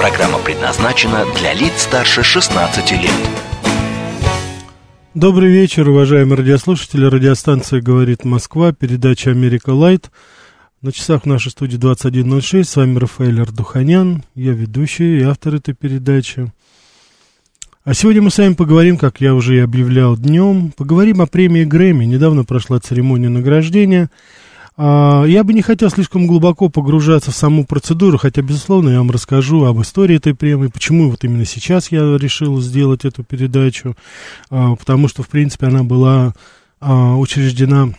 Программа предназначена для лиц старше 16 лет. Добрый вечер, уважаемые радиослушатели. Радиостанция «Говорит Москва», передача «Америка Лайт». На часах в нашей студии 21.06. С вами Рафаэль Ардуханян. Я ведущий и автор этой передачи. А сегодня мы с вами поговорим, как я уже и объявлял днем, поговорим о премии Грэмми. Недавно прошла церемония награждения – я бы не хотел слишком глубоко погружаться в саму процедуру, хотя, безусловно, я вам расскажу об истории этой премии, почему вот именно сейчас я решил сделать эту передачу, а, потому что, в принципе, она была а, учреждена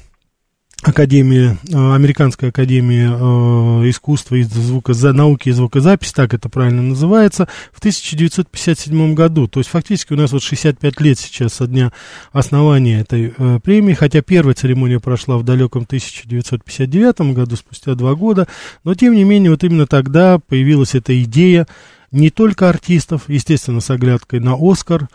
Академии, э, Американской Академии э, искусства и звука, науки и звукозаписи, так это правильно называется, в 1957 году. То есть фактически у нас вот 65 лет сейчас со дня основания этой э, премии, хотя первая церемония прошла в далеком 1959 году, спустя два года, но тем не менее вот именно тогда появилась эта идея не только артистов, естественно, с оглядкой на Оскар,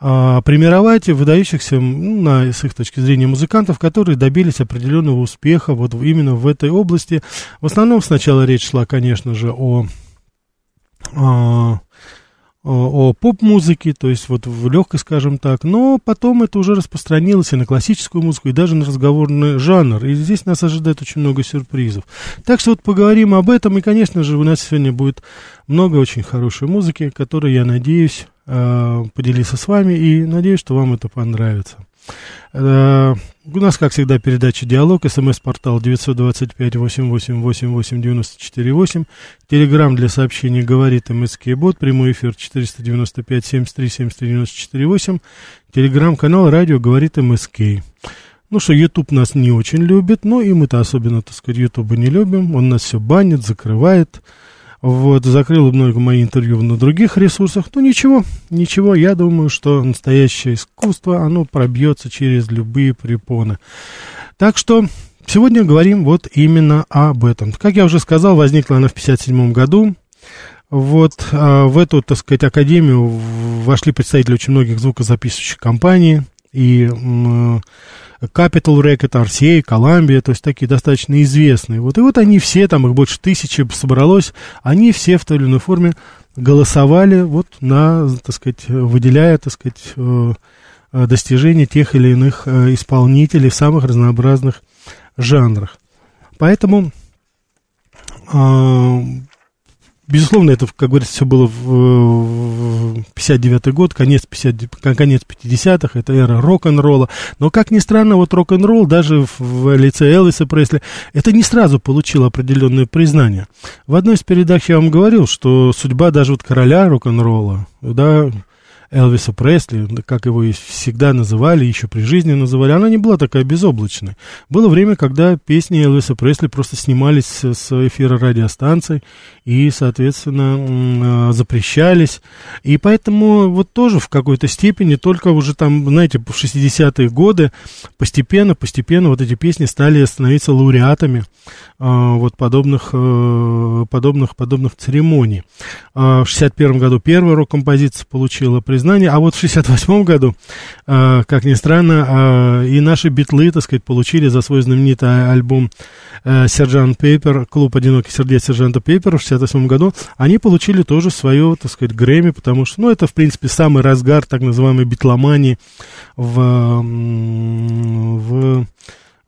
а, премировать выдающихся, ну, на, с их точки зрения, музыкантов, которые добились определенного успеха вот именно в этой области. В основном сначала речь шла, конечно же, о, о, о поп-музыке, то есть вот в легкой, скажем так, но потом это уже распространилось и на классическую музыку, и даже на разговорный жанр, и здесь нас ожидает очень много сюрпризов. Так что вот поговорим об этом, и, конечно же, у нас сегодня будет много очень хорошей музыки, которую, я надеюсь, Э, поделиться с вами и надеюсь, что вам это понравится. Э, у нас, как всегда, передача «Диалог», смс-портал 925-88-88-94-8, телеграмм для сообщений «Говорит МСК Бот», прямой эфир 495-73-73-94-8, телеграмм-канал «Радио Говорит МСК». Ну что, YouTube нас не очень любит, но и мы-то особенно, так сказать, YouTube не любим, он нас все банит, закрывает, вот, закрыл много мои интервью на других ресурсах. Ну, ничего, ничего, я думаю, что настоящее искусство, оно пробьется через любые препоны. Так что сегодня говорим вот именно об этом. Как я уже сказал, возникла она в 1957 году. Вот а в эту, так сказать, академию вошли представители очень многих звукозаписывающих компаний. И Capital Record, RCA, Columbia, то есть такие достаточно известные. Вот, и вот они все, там их больше тысячи собралось, они все в той или иной форме голосовали вот на, так сказать, выделяя, так сказать, э, э, достижения тех или иных э, исполнителей в самых разнообразных жанрах. Поэтому Безусловно, это, как говорится, все было в 59 год, конец, 50, конец 50-х, это эра рок-н-ролла. Но, как ни странно, вот рок-н-ролл даже в лице Элвиса Пресли, это не сразу получило определенное признание. В одной из передач я вам говорил, что судьба даже вот короля рок-н-ролла, да, Элвиса Пресли, как его и всегда называли, еще при жизни называли, она не была такая безоблачной. Было время, когда песни Элвиса Пресли просто снимались с эфира радиостанций и, соответственно, а, запрещались. И поэтому вот тоже в какой-то степени, только уже там, знаете, в 60-е годы постепенно, постепенно вот эти песни стали становиться лауреатами а, вот подобных, э, подобных, подобных церемоний. А, в 61 году первая рок-композиция получила признание, а вот в 68 году, а, как ни странно, и наши битлы, так сказать, получили за свой знаменитый альбом э, «Сержант Пейпер», клуб «Одинокий сердец Сержанта Пейпера» в 68 году, они получили тоже свое, так сказать, Грэмми, потому что, ну, это, в принципе, самый разгар так называемой битломании в, в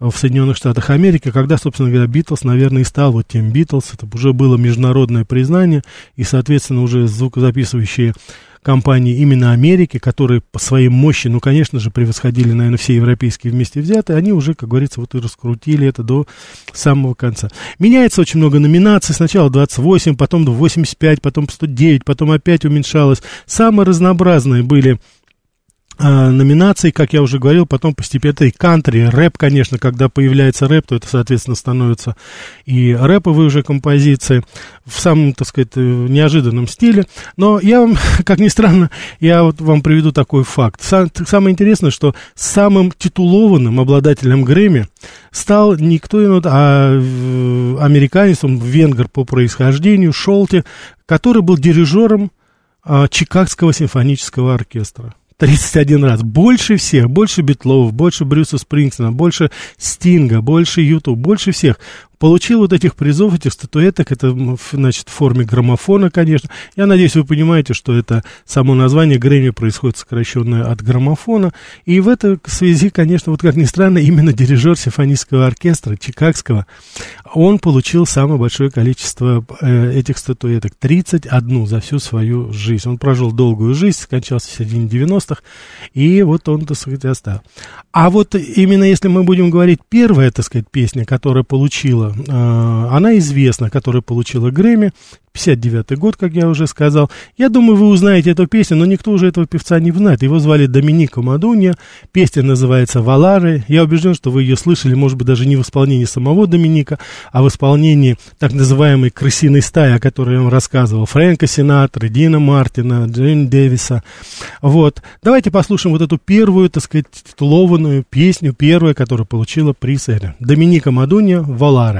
в Соединенных Штатах Америки, когда, собственно говоря, Битлз, наверное, и стал вот тем Битлз, это уже было международное признание, и, соответственно, уже звукозаписывающие компании именно Америки, которые по своей мощи, ну, конечно же, превосходили, наверное, все европейские вместе взятые, они уже, как говорится, вот и раскрутили это до самого конца. Меняется очень много номинаций, сначала 28, потом 85, потом 109, потом опять уменьшалось. Самые разнообразные были номинаций, как я уже говорил, потом постепенно и кантри, рэп, конечно, когда появляется рэп, то это, соответственно, становится и рэповые уже композиции в самом, так сказать, э, неожиданном стиле. Но я вам, как ни странно, я вот вам приведу такой факт. самое интересное, что самым титулованным обладателем Грэмми стал никто иной, а э, американец, он венгер по происхождению, Шолте, который был дирижером а, Чикагского симфонического оркестра. 31 раз. Больше всех, больше Битлов, больше Брюса Спрингсона, больше Стинга, больше Ютуб, больше всех получил вот этих призов, этих статуэток, это, значит, в форме граммофона, конечно. Я надеюсь, вы понимаете, что это само название Грэмми происходит сокращенное от граммофона. И в этой связи, конечно, вот как ни странно, именно дирижер симфонического оркестра Чикагского, он получил самое большое количество э, этих статуэток, 31 за всю свою жизнь. Он прожил долгую жизнь, скончался в середине 90-х, и вот он, так сказать, оставил. А вот именно если мы будем говорить первая, так сказать, песня, которая получила Э, она известна, которая получила Грэмми, 59 год, как я уже сказал. Я думаю, вы узнаете эту песню, но никто уже этого певца не знает. Его звали Доминико Мадунья, песня называется «Валары». Я убежден, что вы ее слышали, может быть, даже не в исполнении самого Доминика, а в исполнении так называемой «крысиной стаи», о которой я вам рассказывал, Фрэнка Синатры, Дина Мартина, Джейн Дэвиса. Вот. Давайте послушаем вот эту первую, так сказать, титулованную песню, первую, которая получила приз Эля. Доминика Мадунья «Валары».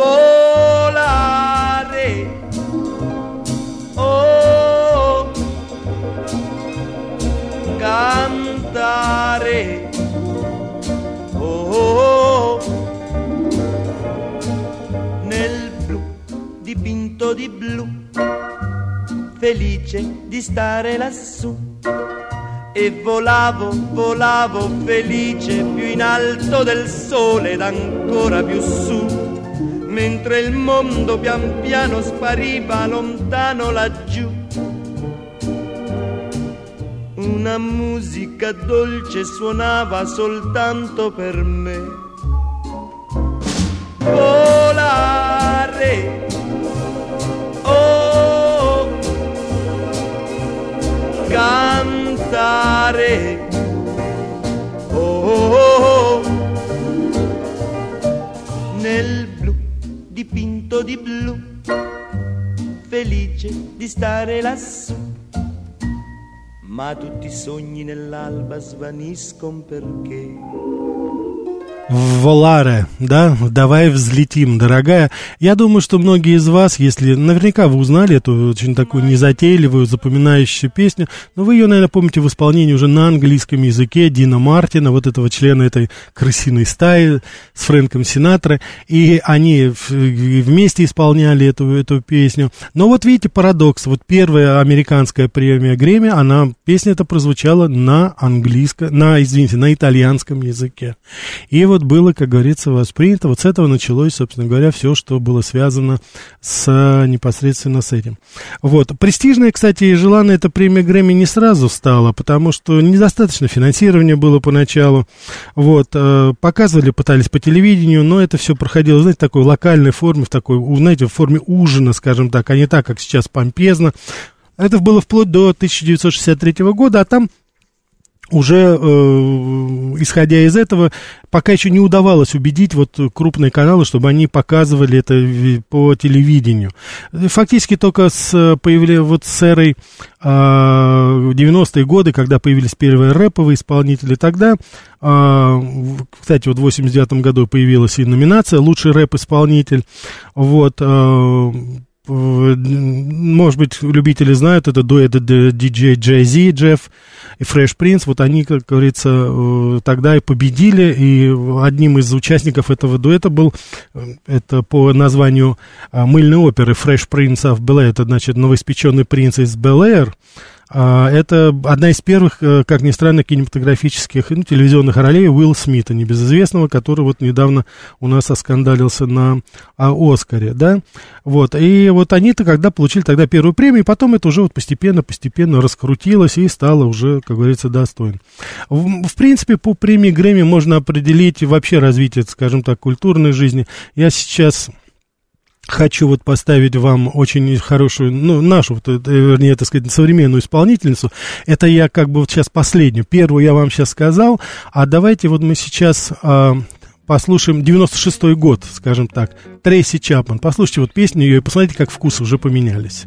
volare. Oh, cantare. Oh, nel blu dipinto di blu, felice di stare lassù. E volavo, volavo felice più in alto del sole ed ancora più su mentre il mondo pian piano spariva lontano laggiù. Una musica dolce suonava soltanto per me. Volare. Oh, cantare. Di blu, felice di stare lassù. Ma tutti i sogni nell'alba svaniscono perché Воларе, да, давай взлетим, дорогая. Я думаю, что многие из вас, если наверняка вы узнали эту очень такую незатейливую, запоминающую песню, но вы ее, наверное, помните в исполнении уже на английском языке Дина Мартина, вот этого члена этой крысиной стаи с Фрэнком Синатро, и они вместе исполняли эту, эту песню. Но вот видите парадокс, вот первая американская премия Грэмми, она, песня эта прозвучала на английском, на, извините, на итальянском языке. И вот вот было, как говорится, воспринято. Вот с этого началось, собственно говоря, все, что было связано с непосредственно с этим. Вот. Престижная, кстати, и желанная эта премия Грэмми не сразу стала, потому что недостаточно финансирования было поначалу. Вот. Э, показывали, пытались по телевидению, но это все проходило, знаете, в такой локальной форме, в такой, знаете, в форме ужина, скажем так, а не так, как сейчас помпезно. Это было вплоть до 1963 года, а там уже э, исходя из этого, пока еще не удавалось убедить вот крупные каналы, чтобы они показывали это по телевидению. Фактически только с появлением вот с эрой э, 90-е годы, когда появились первые рэповые исполнители, тогда, э, кстати, вот в 89 году появилась и номинация «Лучший рэп-исполнитель», вот, э, может быть, любители знают, это дуэт DJ Jay-Z, Джефф и Fresh Prince, вот они, как говорится, тогда и победили, и одним из участников этого дуэта был, это по названию мыльной оперы Fresh Prince of Bel-Air, это, значит, новоиспеченный принц из а, это одна из первых, э, как ни странно, кинематографических ну, телевизионных ролей Уилл Смита, небезызвестного, который вот недавно у нас оскандалился на а, Оскаре, да, вот, и вот они-то когда получили тогда первую премию, потом это уже вот постепенно-постепенно раскрутилось и стало уже, как говорится, достойно. В, в принципе, по премии Грэмми можно определить вообще развитие, скажем так, культурной жизни. Я сейчас хочу вот поставить вам очень хорошую, ну, нашу, вот, э, вернее, так сказать, современную исполнительницу. Это я как бы вот сейчас последнюю. Первую я вам сейчас сказал, а давайте вот мы сейчас а, послушаем 96-й год, скажем так, Трейси Чапман. Послушайте вот песню ее и посмотрите, как вкусы уже поменялись.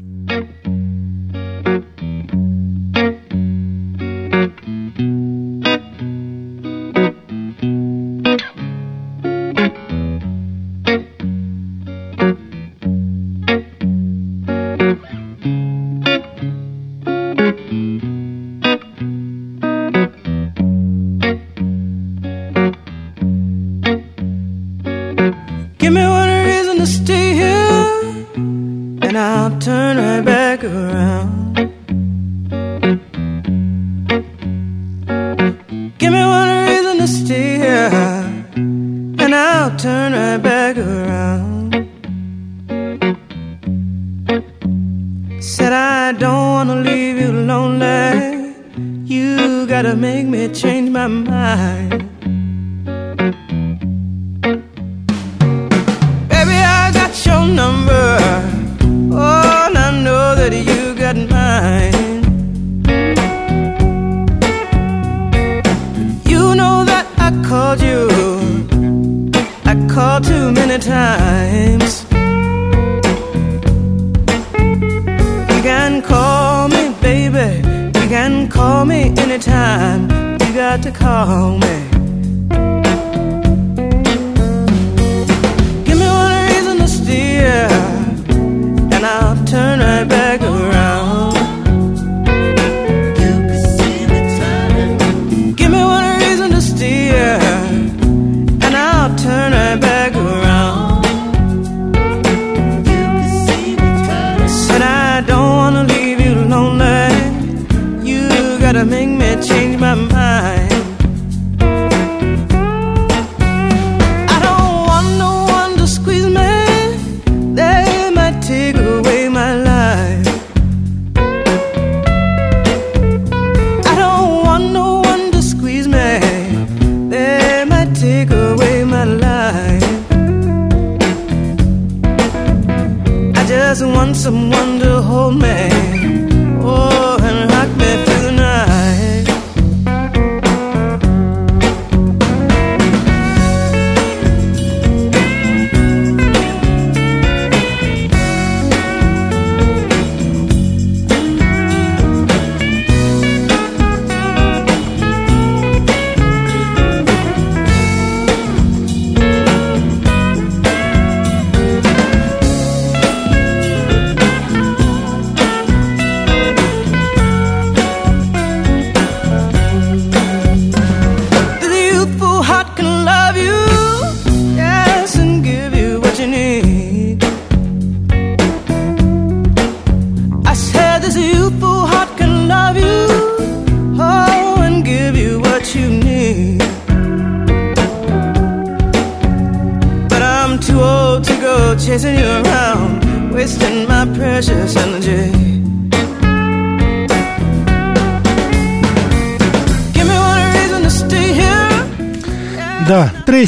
call me anytime. You got to call me.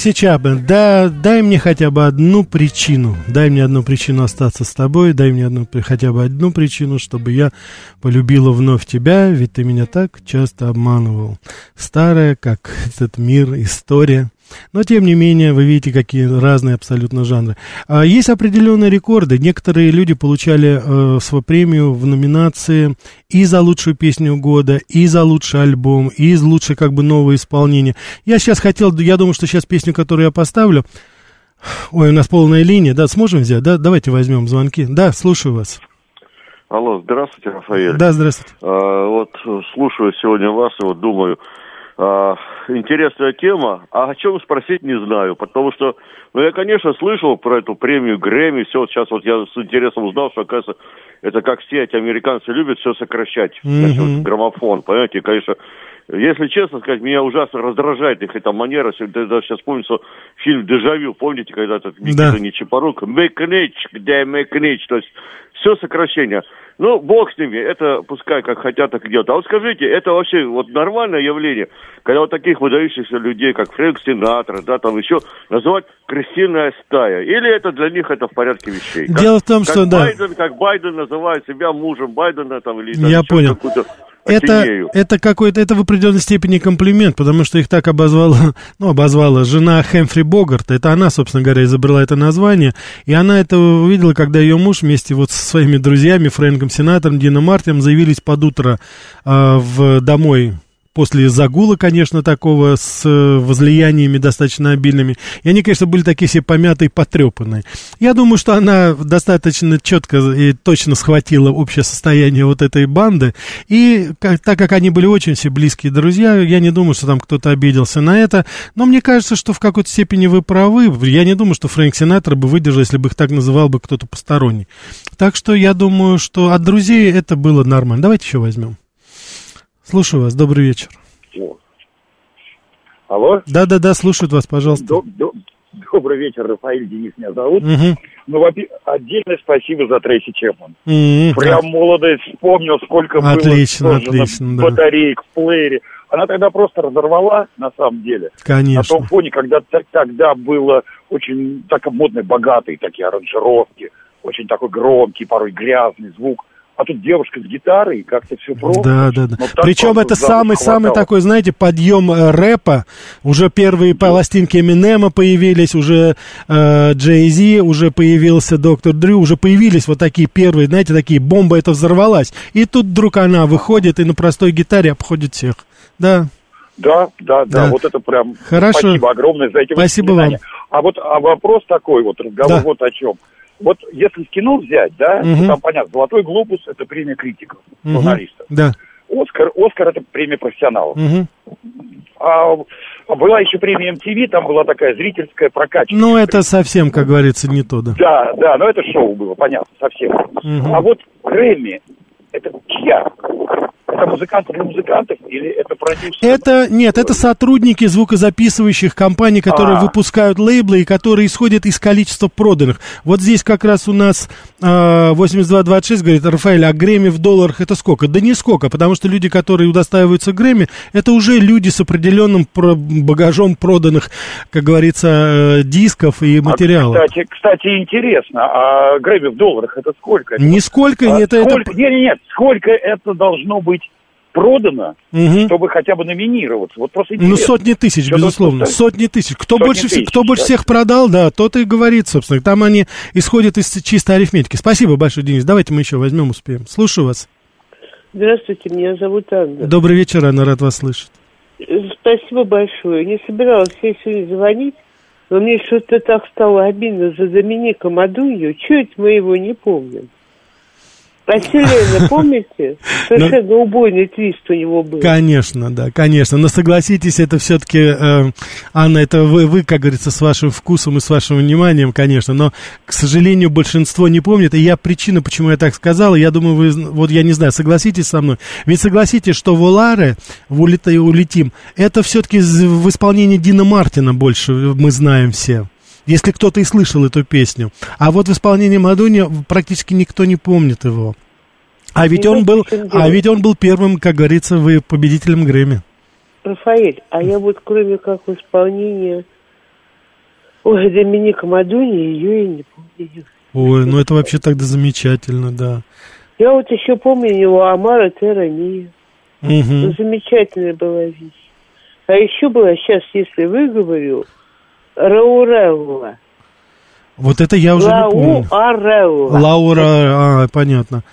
Трейси Чапмен, да, дай мне хотя бы одну причину, дай мне одну причину остаться с тобой, дай мне одну, хотя бы одну причину, чтобы я полюбила вновь тебя, ведь ты меня так часто обманывал. Старая, как этот мир, история. Но, тем не менее, вы видите, какие разные абсолютно жанры. А, есть определенные рекорды. Некоторые люди получали э, свою премию в номинации и за лучшую песню года, и за лучший альбом, и за лучшее как бы новое исполнение. Я сейчас хотел, я думаю, что сейчас песню, которую я поставлю, Ой, у нас полная линия, да, сможем взять, да? Давайте возьмем звонки. Да, слушаю вас. Алло, здравствуйте, Рафаэль. Да, здравствуйте. А, вот слушаю сегодня вас и вот думаю, а, интересная тема, а о чем спросить не знаю, потому что, ну, я, конечно, слышал про эту премию Грэмми, все, вот сейчас вот я с интересом узнал, что, оказывается, это как все эти американцы любят все сокращать, mm-hmm. вот, граммофон, понимаете, конечно, если честно сказать, меня ужасно раздражает их эта манера. Даже сейчас помню, что фильм «Дежавю», помните, когда этот Никита да. Нечипорук, «Мэкнеч», где «Мэкнеч», то есть все сокращение. Ну, бог с ними, это пускай как хотят, так и делают. А вот скажите, это вообще вот нормальное явление, когда вот таких выдающихся людей, как Фрэнк Синатра, да, там еще называть крысиная стая? Или это для них это в порядке вещей? Дело в том, как что, Байден, да. Как Байден называет себя мужем Байдена, там, или... Я понял это, это какой-то, это в определенной степени комплимент, потому что их так обозвала, ну, обозвала жена Хэмфри Богарта, это она, собственно говоря, изобрела это название, и она это увидела, когда ее муж вместе вот со своими друзьями, Фрэнком Сенатором, Дином Мартином, заявились под утро э, в, домой после загула, конечно, такого, с э, возлияниями достаточно обильными. И они, конечно, были такие все помятые, потрепанные. Я думаю, что она достаточно четко и точно схватила общее состояние вот этой банды. И как, так как они были очень все близкие друзья, я не думаю, что там кто-то обиделся на это. Но мне кажется, что в какой-то степени вы правы. Я не думаю, что Фрэнк Синатор бы выдержал, если бы их так называл бы кто-то посторонний. Так что я думаю, что от друзей это было нормально. Давайте еще возьмем. Слушаю вас, добрый вечер. Алло? Да-да-да, слушают вас, пожалуйста. До, до, добрый вечер, Рафаэль Денис меня зовут. Угу. Ну, отдельное спасибо за Трейси Чепман. Угу, Прям да. молодость вспомнил, сколько отлично, было отлично, да. батареек в плеере. Она тогда просто разорвала, на самом деле. Конечно. На том фоне, когда тогда было очень так модные, богатые такие аранжировки, очень такой громкий, порой грязный звук а тут девушка с гитарой, как-то все просто. Да, да, да. Причем это самый-самый такой, знаете, подъем э, рэпа. Уже первые да. пластинки Эминема появились, уже э, Джей Зи, уже появился Доктор Дрю, уже появились вот такие первые, знаете, такие, бомба это взорвалась. И тут вдруг она выходит и на простой гитаре обходит всех. Да. Да, да, да, да. вот это прям Хорошо. спасибо огромное за эти Спасибо вам. А вот а вопрос такой, вот разговор да. вот о чем вот если кино взять, да, угу. то там понятно, «Золотой глобус» — это премия критиков, угу. журналистов. Да. «Оскар», «Оскар» — это премия профессионалов. Угу. А была еще премия MTV, там была такая зрительская прокачка. Ну, это совсем, как говорится, не то, да. Да, да, но это шоу было, понятно, совсем. Угу. А вот Грэмми, это чья? Это музыканты для музыкантов или это продюсеры? Это, нет, это сотрудники звукозаписывающих компаний, которые А-а-а. выпускают лейблы и которые исходят из количества проданных. Вот здесь как раз у нас э, 8226 говорит, Рафаэль, а Грэмми в долларах это сколько? Да не сколько, потому что люди, которые удостаиваются Грэмми, это уже люди с определенным багажом проданных, как говорится, э, дисков и а, материалов. А, кстати, кстати, интересно, а Грэмми в долларах это сколько? Нисколько, а, это, сколько, это... Нет, нет, нет, сколько это должно быть продано, угу. чтобы хотя бы номинироваться. Вот просто Ну, сотни тысяч, Что безусловно. Сотни тысяч. Кто сотни больше, тысяч, кто больше да? всех продал, да, тот и говорит, собственно. Там они исходят из чистой арифметики. Спасибо большое, Денис. Давайте мы еще возьмем, успеем. Слушаю вас. Здравствуйте, меня зовут Анна. Добрый вечер, Анна, рад вас слышать. Спасибо большое. Не собиралась я сегодня звонить, но мне что-то так стало обидно за Доминика Мадунью. Чуть мы его не помним. Селена, помните? Совершенно Но... убойный твист у него был. Конечно, да, конечно. Но согласитесь, это все-таки, э, Анна, это вы, вы, как говорится, с вашим вкусом и с вашим вниманием, конечно. Но, к сожалению, большинство не помнит. И я причина, почему я так сказал, я думаю, вы, вот я не знаю, согласитесь со мной. Ведь согласитесь, что Воларе, в улетим, это все-таки в исполнении Дина Мартина больше мы знаем все если кто-то и слышал эту песню. А вот в исполнении Мадуни практически никто не помнит его. А ведь он был, а ведь он был первым, как говорится, вы победителем Грэмми. Рафаэль, а я вот кроме как в исполнении Ой, Доминика Мадуни, ее и не помню. Ой, ну это вообще тогда замечательно, да. Я вот еще помню его Амара Терани. Угу. Замечательная была вещь. А еще была, сейчас, если выговорю, Раурелла. Вот это я уже Лау не помню. Арелла. Лаура, а, понятно.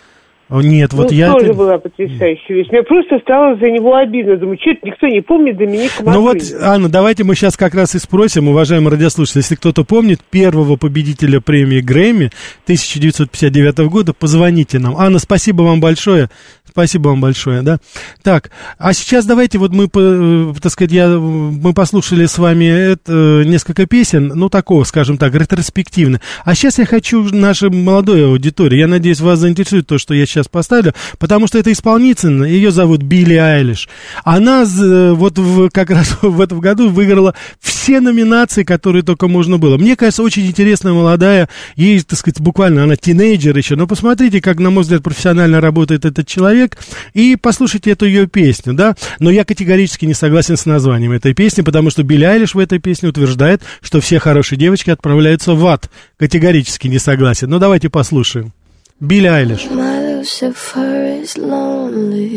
Нет, вот ну, я... тоже была потрясающая вещь. Мне просто стало за него обидно. Думаю, что это никто не помнит Доминика Ну вот. Анна, давайте мы сейчас как раз и спросим, уважаемые радиослушатели, если кто-то помнит первого победителя премии Грэмми 1959 года, позвоните нам. Анна, спасибо вам большое. Спасибо вам большое, да. Так, а сейчас давайте вот мы, э, так сказать, я, мы послушали с вами это, э, несколько песен, ну, такого, скажем так, ретроспективно. А сейчас я хочу нашей молодой аудитории, я надеюсь, вас заинтересует то, что я сейчас поставлю, потому что это исполнительница, ее зовут Билли Айлиш. Она з- вот в- как раз в этом году выиграла все номинации, которые только можно было. Мне кажется, очень интересная молодая, ей, так сказать, буквально она тинейджер еще, но посмотрите, как, на мой взгляд, профессионально работает этот человек, и послушайте эту ее песню, да. Но я категорически не согласен с названием этой песни, потому что Билли Айлиш в этой песне утверждает, что все хорошие девочки отправляются в ад. Категорически не согласен. Но давайте послушаем. Билли Айлиш. Lucifer is lonely.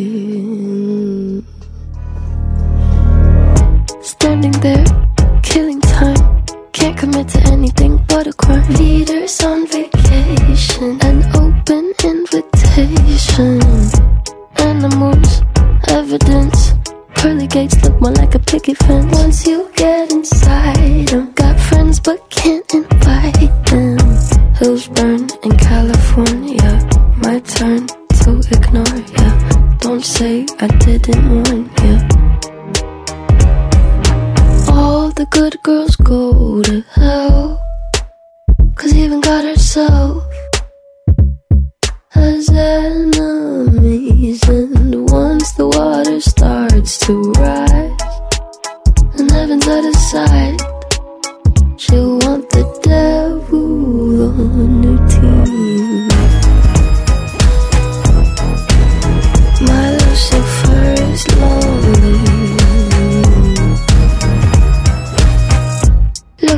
Standing there, killing time. Can't commit to anything but a crime. Leaders on vacation, an open invitation. Animals, evidence. Pearly gates look more like a picket fence. Once you get inside 'em, say I didn't want you. All the good girls go to hell. Cause even God herself has enemies. And once the water starts to rise, and heaven's out of sight, she'll want the devil on her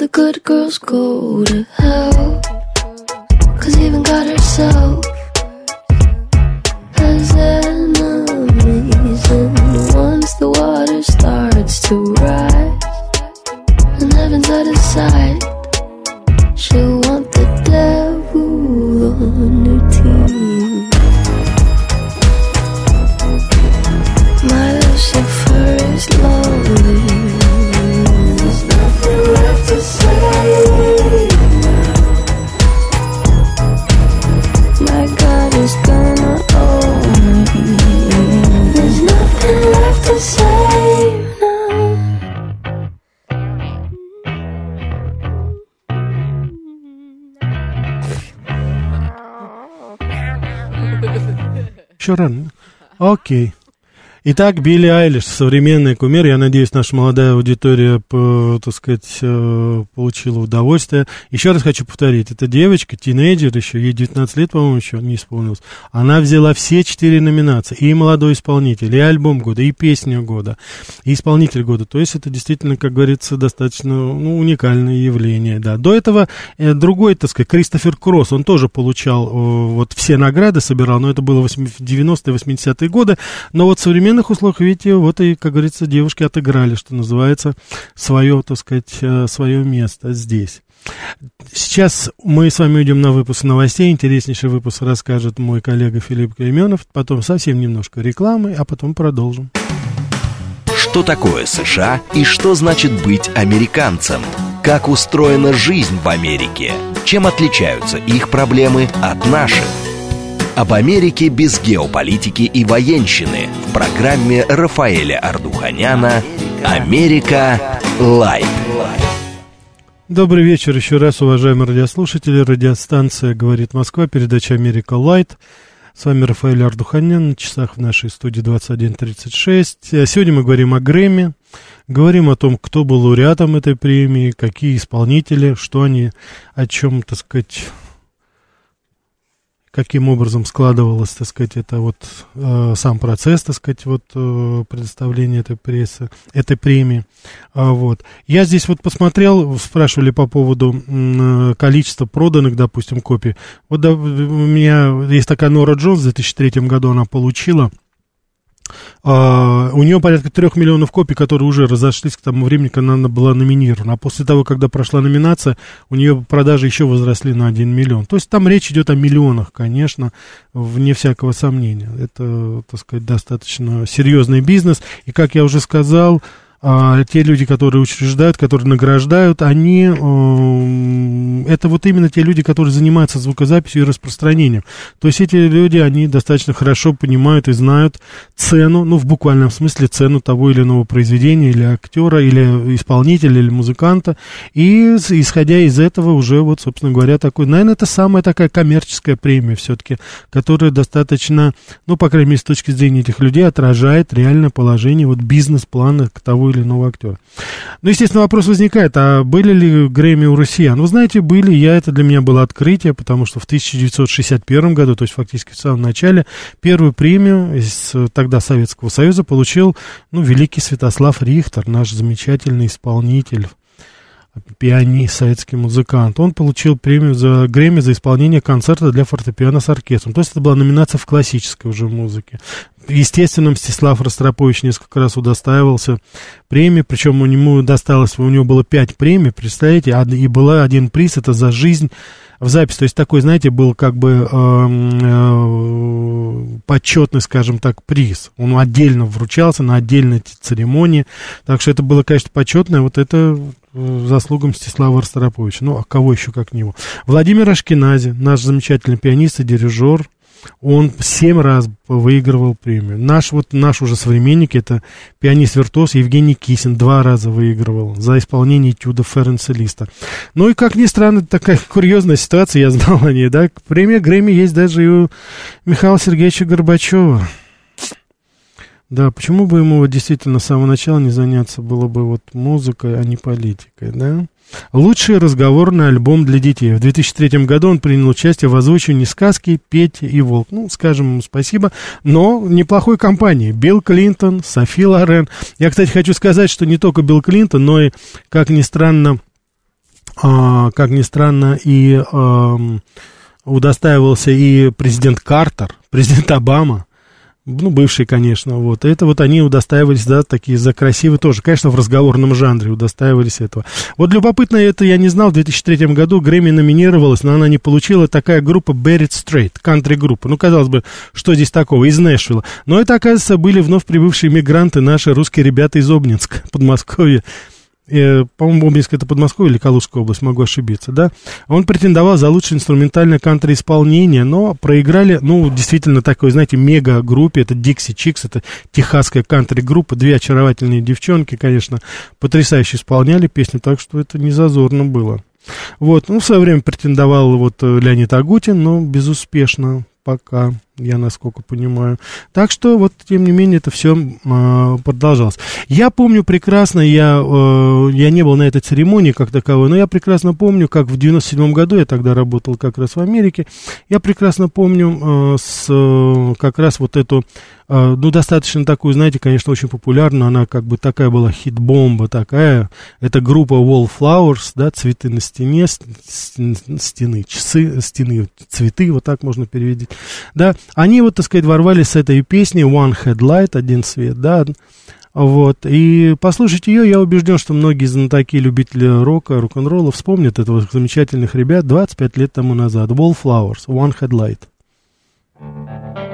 The good girls go to hell. Cause even God herself has. Ok. Итак, Билли Айлиш, современный кумир. Я надеюсь, наша молодая аудитория, по- так сказать, э, получила удовольствие. Еще раз хочу повторить, эта девочка, тинейджер еще, ей 19 лет, по-моему, еще не исполнилось. Она взяла все четыре номинации. И молодой исполнитель, и альбом года, и песня года, и исполнитель года. То есть это действительно, как говорится, достаточно ну, уникальное явление. Да. До этого э, другой, так сказать, Кристофер Кросс, он тоже получал э, вот все награды, собирал, но это было в 90-е, 80-е годы. Но вот в современных условиях, видите, вот и, как говорится, девушки отыграли, что называется, свое, так сказать, э, свое место здесь. Сейчас мы с вами уйдем на выпуск новостей. Интереснейший выпуск расскажет мой коллега Филипп Клейменов. Потом совсем немножко рекламы, а потом продолжим. Что такое США и что значит быть американцем? Как устроена жизнь в Америке? Чем отличаются их проблемы от наших? Об Америке без геополитики и военщины в программе Рафаэля Ардуханяна «Америка. Light». Добрый вечер еще раз, уважаемые радиослушатели. Радиостанция «Говорит Москва», передача «Америка Light». С вами Рафаэль Ардуханян, на часах в нашей студии 21.36. А Сегодня мы говорим о Грэмми, говорим о том, кто был лауреатом этой премии, какие исполнители, что они, о чем, так сказать, каким образом складывалось, так сказать, это вот э, сам процесс, так сказать, вот э, предоставления этой прессы, этой премии. А, вот. Я здесь вот посмотрел, спрашивали по поводу э, количества проданных, допустим, копий. Вот да, у меня есть такая Нора Джонс в 2003 году, она получила Uh, у нее порядка трех миллионов копий, которые уже разошлись к тому времени, когда она была номинирована. А после того, когда прошла номинация, у нее продажи еще возросли на 1 миллион. То есть там речь идет о миллионах, конечно, вне всякого сомнения. Это, так сказать, достаточно серьезный бизнес. И, как я уже сказал, а, те люди, которые учреждают, которые награждают, они, э, это вот именно те люди, которые занимаются звукозаписью и распространением. То есть эти люди, они достаточно хорошо понимают и знают цену, ну, в буквальном смысле, цену того или иного произведения, или актера, или исполнителя, или музыканта. И исходя из этого уже, вот, собственно говоря, такой, наверное, это самая такая коммерческая премия все-таки, которая достаточно, ну, по крайней мере, с точки зрения этих людей, отражает реальное положение вот бизнес-плана того или иного актера. Ну, естественно, вопрос возникает, а были ли Грэмми у россиян? Вы знаете, были, я, это для меня было открытие, потому что в 1961 году, то есть фактически в самом начале, первую премию из тогда Советского Союза получил, ну, великий Святослав Рихтер, наш замечательный исполнитель, пианист, советский музыкант. Он получил премию за Грэмми за исполнение концерта для фортепиано с оркестром. То есть это была номинация в классической уже музыке. Естественно, Мстислав Ростропович несколько раз удостаивался премии, причем у него досталось, у него было пять премий, представляете, и была один приз, это за жизнь в запись. То есть такой, знаете, был как бы э, э, почетный, скажем так, приз. Он отдельно вручался на отдельной церемонии. Так что это было, конечно, почетное. Вот это э, заслуга Мстислава Ростроповича. Ну, а кого еще как него? Владимир Ашкинази, наш замечательный пианист и дирижер, он семь раз выигрывал премию. Наш, вот, наш уже современник, это пианист-виртуоз Евгений Кисин, два раза выигрывал за исполнение этюда Ференса Листа. Ну и, как ни странно, такая курьезная ситуация, я знал о ней, да, премия Грэмми есть даже и у Михаила Сергеевича Горбачева. Да, почему бы ему вот действительно с самого начала не заняться было бы вот музыкой, а не политикой, да? Лучший разговорный альбом для детей. В 2003 году он принял участие в озвучивании сказки «Петя и Волк». Ну, скажем ему спасибо, но неплохой компании. Билл Клинтон, Софи Лорен. Я, кстати, хочу сказать, что не только Билл Клинтон, но и, как ни странно, а, как ни странно, и а, удостаивался и президент Картер, президент Обама ну, бывшие, конечно, вот. Это вот они удостаивались, да, такие за красивые тоже, конечно, в разговорном жанре удостаивались этого. Вот любопытно, это я не знал, в 2003 году Грэмми номинировалась, но она не получила, такая группа Barrett Straight, кантри-группа. Ну, казалось бы, что здесь такого, из Нэшвилла. Но это, оказывается, были вновь прибывшие мигранты, наши русские ребята из Обнинска, Подмосковья э, по-моему, Обнинск это Подмосковье или Калужская область, могу ошибиться, да, он претендовал за лучшее инструментальное кантри-исполнение, но проиграли, ну, действительно, такой, знаете, мега-группе, это Dixie Chicks, это техасская кантри-группа, две очаровательные девчонки, конечно, потрясающе исполняли песню, так что это не зазорно было. Вот, ну, в свое время претендовал вот э, Леонид Агутин, но безуспешно пока, я насколько понимаю. Так что, вот, тем не менее, это все э, продолжалось. Я помню прекрасно, я, э, я не был на этой церемонии как таковой, но я прекрасно помню, как в 97 году, я тогда работал как раз в Америке, я прекрасно помню э, с, э, как раз вот эту а, ну, достаточно такую, знаете, конечно, очень популярную, она как бы такая была хит-бомба такая, это группа Wallflowers, да, цветы на стене, стены, часы, стены, цветы, вот так можно перевести, да, они вот, так сказать, ворвались с этой песней One Headlight, один свет, да, вот, и послушать ее, я убежден, что многие знатоки, любители рока, рок-н-ролла вспомнят этого замечательных ребят 25 лет тому назад. Wallflowers, One Headlight. So long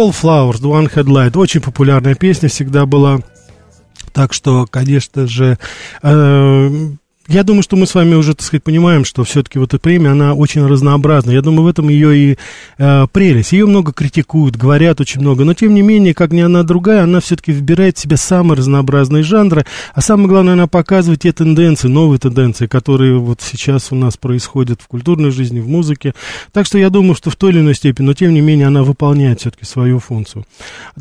Wallflowers, One Headlight, очень популярная песня всегда была. Так что, конечно же, э, я думаю, что мы с вами уже, так сказать, понимаем, что все-таки вот эта премия, она очень разнообразна. Я думаю, в этом ее и э, прелесть. Ее много критикуют, говорят очень много, но тем не менее, как ни одна другая, она все-таки выбирает в себе самые разнообразные жанры, а самое главное, она показывает те тенденции, новые тенденции, которые вот сейчас у нас происходят в культурной жизни, в музыке. Так что я думаю, что в той или иной степени, но тем не менее, она выполняет все-таки свою функцию.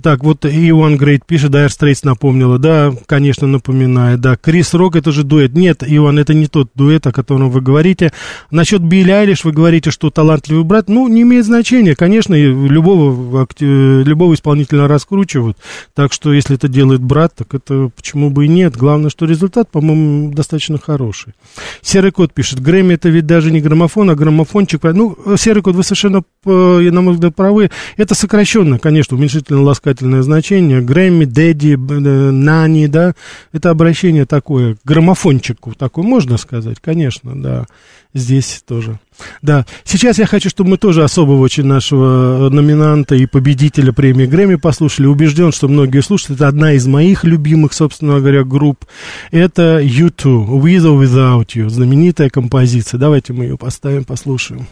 Так, вот Иоанн Грейт пишет, Dire Straits напомнила, да, конечно, напоминает, да, Крис Рок, это же дуэт. Нет, Иван, это не тот дуэт, о котором вы говорите. Насчет Билли Айлиш вы говорите, что талантливый брат, ну, не имеет значения. Конечно, любого, акте- любого исполнителя раскручивают. Так что, если это делает брат, так это почему бы и нет. Главное, что результат, по-моему, достаточно хороший. Серый кот пишет, Грэмми это ведь даже не граммофон, а граммофончик. Ну, Серый кот, вы совершенно, э, на мой взгляд, правы. Это сокращенно, конечно, уменьшительно-ласкательное значение. Грэмми, Дэдди, э, Нани, да, это обращение такое, граммофончику такое, можно сказать, конечно, да, здесь тоже. Да, сейчас я хочу, чтобы мы тоже особого очень нашего номинанта и победителя премии Грэмми послушали. Убежден, что многие слушают. Это одна из моих любимых, собственно говоря, групп. Это U2, With or Without You, знаменитая композиция. Давайте мы ее поставим, послушаем.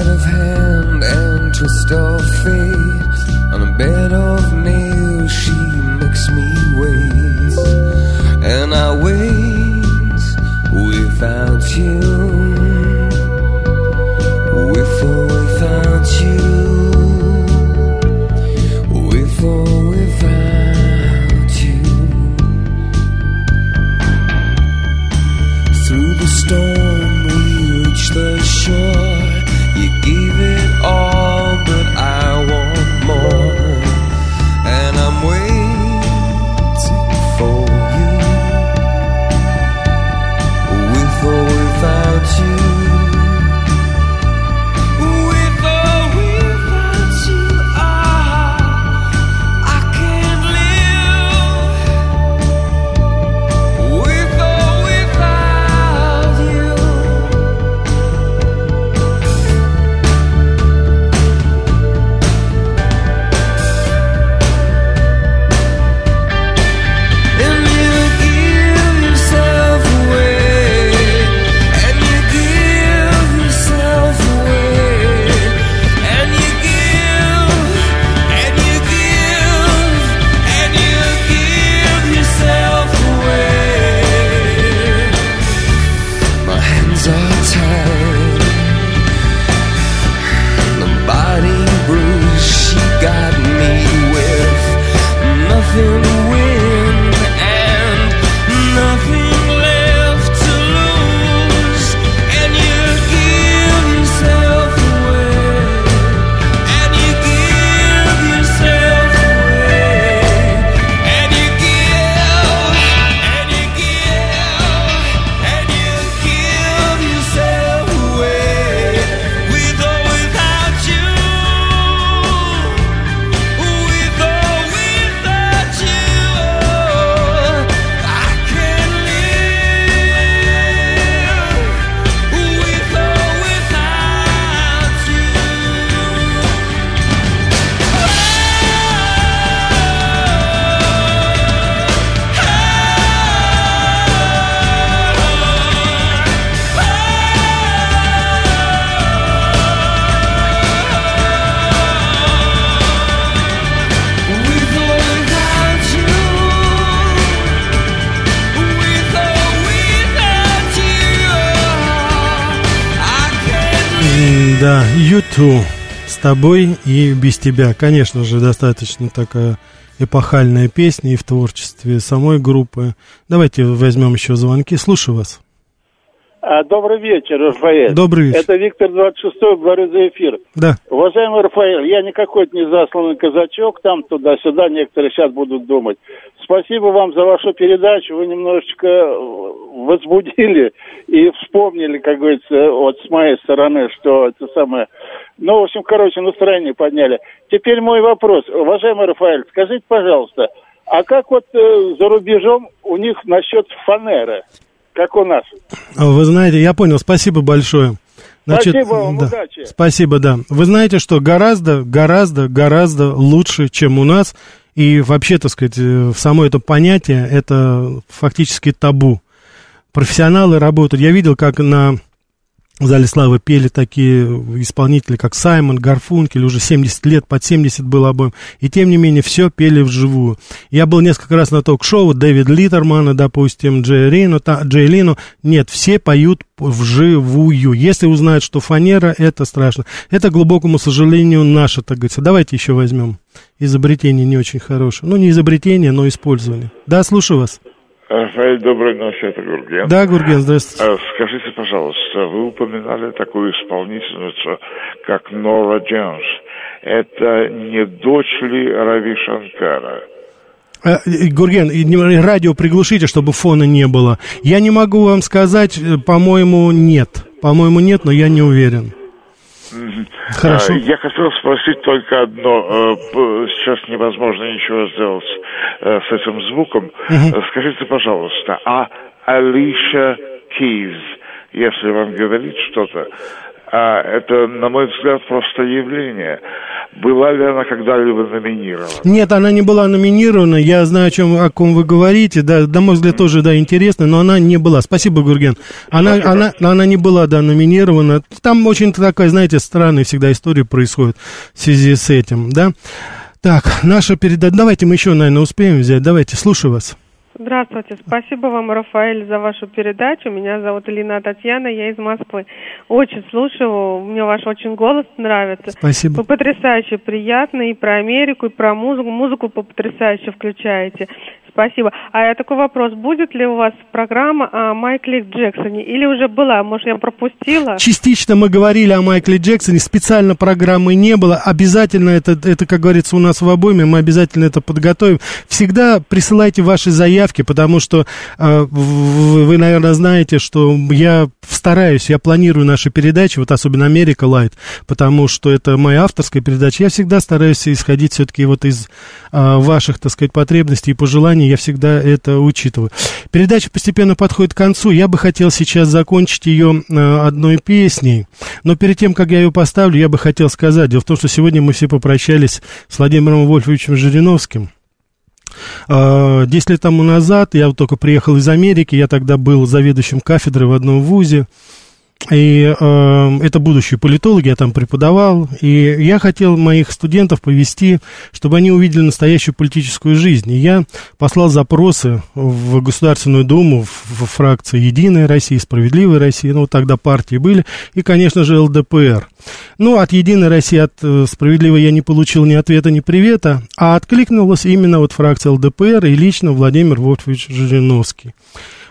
Sleight of hand and twist of fate. On a bed of nails, she makes me wait. And I wait without you. With or without you. Тобой и без тебя. Конечно же, достаточно такая эпохальная песня и в творчестве самой группы. Давайте возьмем еще звонки. Слушаю вас. А, Добрый вечер, Рафаэль. Добрый вечер. Это Виктор 26 говорю за эфир. Да. Уважаемый Рафаэль, я не какой-то не засланный казачок, там туда-сюда, некоторые сейчас будут думать. Спасибо вам за вашу передачу, вы немножечко э, возбудили и вспомнили, как говорится, вот с моей стороны, что это самое... Ну, в общем, короче, настроение подняли. Теперь мой вопрос. Уважаемый Рафаэль, скажите, пожалуйста, а как вот э, за рубежом у них насчет фанеры? Как у нас? А Вы знаете, я понял, спасибо большое. Спасибо вам, да. удачи. Спасибо, да. Вы знаете, что гораздо, гораздо, гораздо лучше, чем у нас. И вообще, так сказать, э, само это понятие, это фактически табу. Профессионалы работают. Я видел, как на в зале славы пели такие исполнители, как Саймон, Гарфункель, уже 70 лет, под 70 было обоим. И тем не менее, все пели вживую. Я был несколько раз на ток-шоу Дэвид Литтермана, допустим, Джей Рину, та, Джей Лину. Нет, все поют вживую. Если узнают, что фанера, это страшно. Это, к глубокому сожалению, наше, так говорится. Давайте еще возьмем. Изобретение не очень хорошее. Ну, не изобретение, но использование. Да, слушаю вас. Рафаэль, доброй ночи, это Гурген. Да, Гурген, здравствуйте. А, Скажите, пожалуйста, вы упоминали такую исполнительницу, как Нора Джонс. Это не дочь ли Рави Шанкара? Э, э, Гурген, радио приглушите, чтобы фона не было. Я не могу вам сказать, э, по-моему, нет. По-моему, нет, но я не уверен. Хорошо. А, Я хотел спросить только одно. Э, Сейчас невозможно ничего сделать э, с этим звуком. Э, Скажите, пожалуйста, а Алиша Киз, если вам говорит что-то, а это, на мой взгляд, просто явление. Была ли она когда-либо номинирована? Нет, она не была номинирована. Я знаю, о чем о ком вы говорите. Да, на мой взгляд, тоже да, интересно, но она не была. Спасибо, Гурген. Она, она, она не была, да, номинирована. Там очень такая, знаете, странная всегда история происходит в связи с этим, да. Так, наша передача. Давайте мы еще, наверное, успеем взять. Давайте, слушаю вас. Здравствуйте, спасибо вам, Рафаэль, за вашу передачу. Меня зовут Элина Татьяна, я из Москвы. Очень слушаю, мне ваш очень голос нравится. Спасибо. Вы потрясающе приятный и про Америку, и про музыку. Музыку потрясающе включаете. Спасибо. А такой вопрос, будет ли у вас программа о Майкле Джексоне? Или уже была? Может, я пропустила? Частично мы говорили о Майкле Джексоне, специально программы не было. Обязательно это, это, как говорится, у нас в обойме, мы обязательно это подготовим. Всегда присылайте ваши заявки, потому что э, вы, наверное, знаете, что я стараюсь, я планирую наши передачи, вот особенно Америка Лайт, потому что это моя авторская передача. Я всегда стараюсь исходить все-таки вот из э, ваших, так сказать, потребностей и пожеланий, я всегда это учитываю. Передача постепенно подходит к концу. Я бы хотел сейчас закончить ее э, одной песней. Но перед тем, как я ее поставлю, я бы хотел сказать. Дело в том, что сегодня мы все попрощались с Владимиром Вольфовичем Жириновским. А, Десять лет тому назад я вот только приехал из Америки, я тогда был заведующим кафедры в одном вузе. И э, это будущие политологи, я там преподавал. И я хотел моих студентов повести, чтобы они увидели настоящую политическую жизнь. И я послал запросы в Государственную Думу, в, в фракции «Единая Россия», «Справедливая Россия», ну, тогда партии были, и, конечно же, ЛДПР. Ну, от «Единой России», от э, «Справедливой» я не получил ни ответа, ни привета, а откликнулась именно вот фракция ЛДПР и лично Владимир Вольфович Жириновский.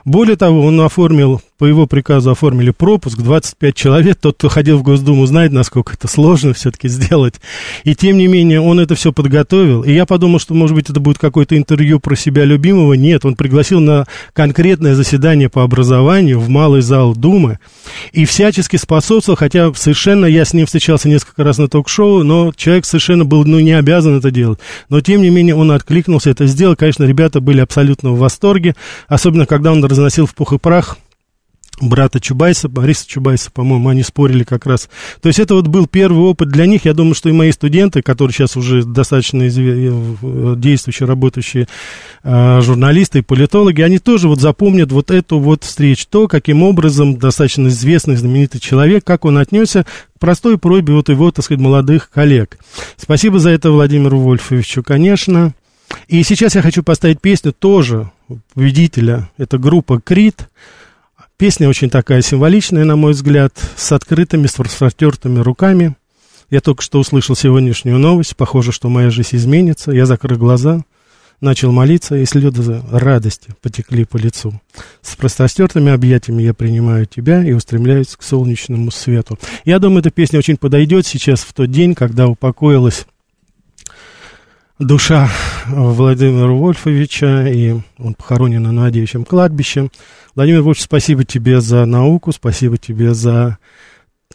Более того, он оформил, по его приказу оформили пропуск, 25 человек, тот, кто ходил в Госдуму, знает, насколько это сложно все-таки сделать. И тем не менее, он это все подготовил. И я подумал, что, может быть, это будет какое-то интервью про себя любимого. Нет, он пригласил на конкретное заседание по образованию в малый зал Думы и всячески способствовал, хотя совершенно я с ним встречался несколько раз на ток-шоу, но человек совершенно был, ну, не обязан это делать. Но, тем не менее, он откликнулся, это сделал. Конечно, ребята были абсолютно в восторге, особенно когда он разносил в пух и прах брата Чубайса, Бориса Чубайса, по-моему, они спорили как раз. То есть это вот был первый опыт для них. Я думаю, что и мои студенты, которые сейчас уже достаточно э, действующие, работающие э, журналисты и политологи, они тоже вот запомнят вот эту вот встречу. То, каким образом достаточно известный, знаменитый человек, как он отнесся к простой просьбе вот его, так сказать, молодых коллег. Спасибо за это Владимиру Вольфовичу, конечно. И сейчас я хочу поставить песню тоже победителя. Это группа Крит. Песня очень такая символичная, на мой взгляд, с открытыми, с распростертыми руками. Я только что услышал сегодняшнюю новость. Похоже, что моя жизнь изменится. Я закрыл глаза, начал молиться, и слезы радости потекли по лицу. С простостертыми объятиями я принимаю тебя и устремляюсь к солнечному свету. Я думаю, эта песня очень подойдет сейчас в тот день, когда упокоилась душа Владимира Вольфовича, и он похоронен на Новодевичьем кладбище. Владимир Вольфович, спасибо тебе за науку, спасибо тебе за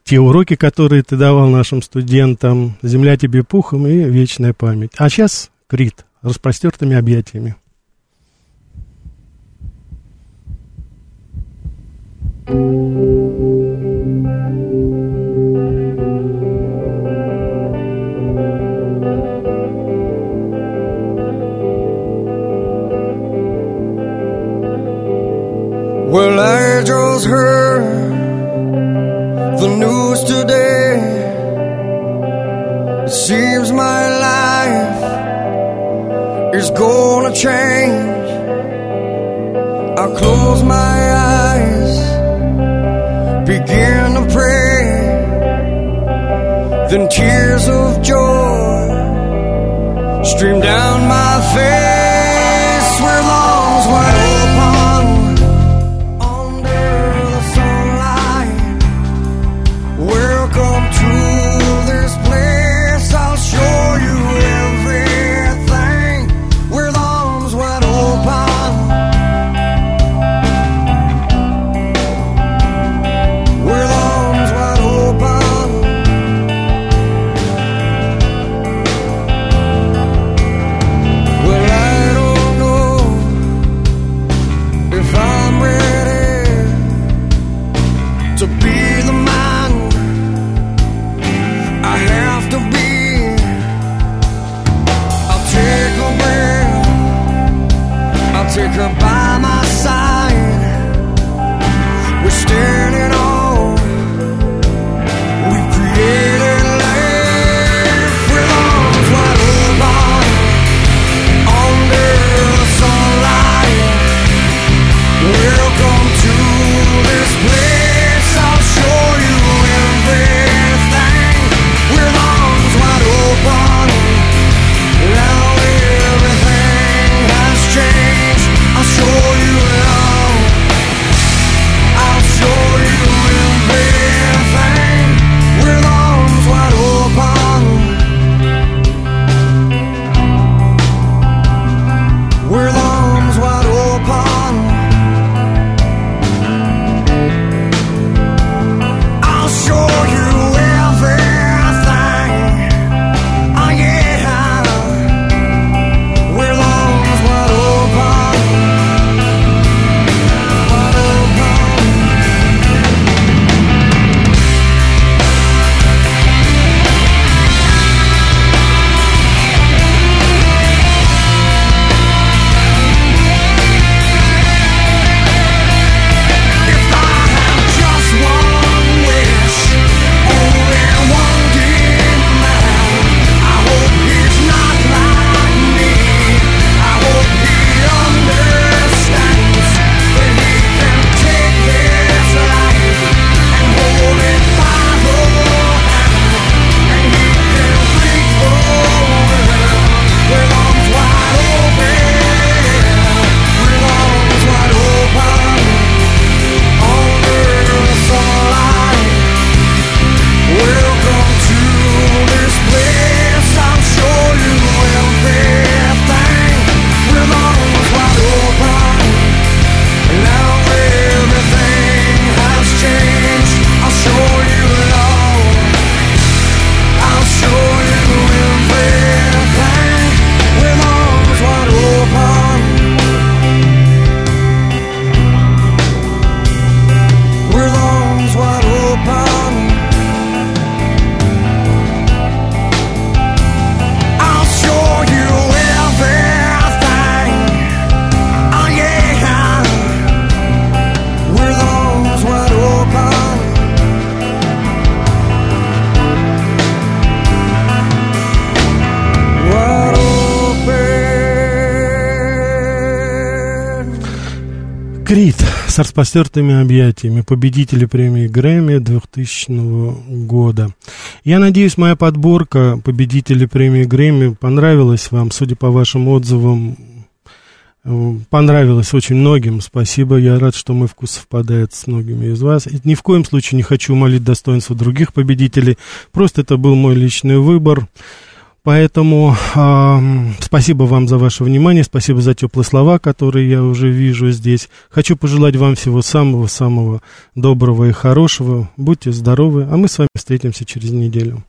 те уроки, которые ты давал нашим студентам. Земля тебе пухом и вечная память. А сейчас Крит распростертыми объятиями. Well, I just heard the news today. It seems my life is gonna change. I close my eyes, begin to pray, then tears of joy stream down my face с распростертыми объятиями победители премии Грэмми 2000 года. Я надеюсь, моя подборка победителей премии Грэмми понравилась вам, судя по вашим отзывам, э, понравилось очень многим. Спасибо, я рад, что мой вкус совпадает с многими из вас. И ни в коем случае не хочу умолить достоинство других победителей, просто это был мой личный выбор. Поэтому э, спасибо вам за ваше внимание, спасибо за теплые слова, которые я уже вижу здесь. Хочу пожелать вам всего самого-самого доброго и хорошего. Будьте здоровы, а мы с вами встретимся через неделю.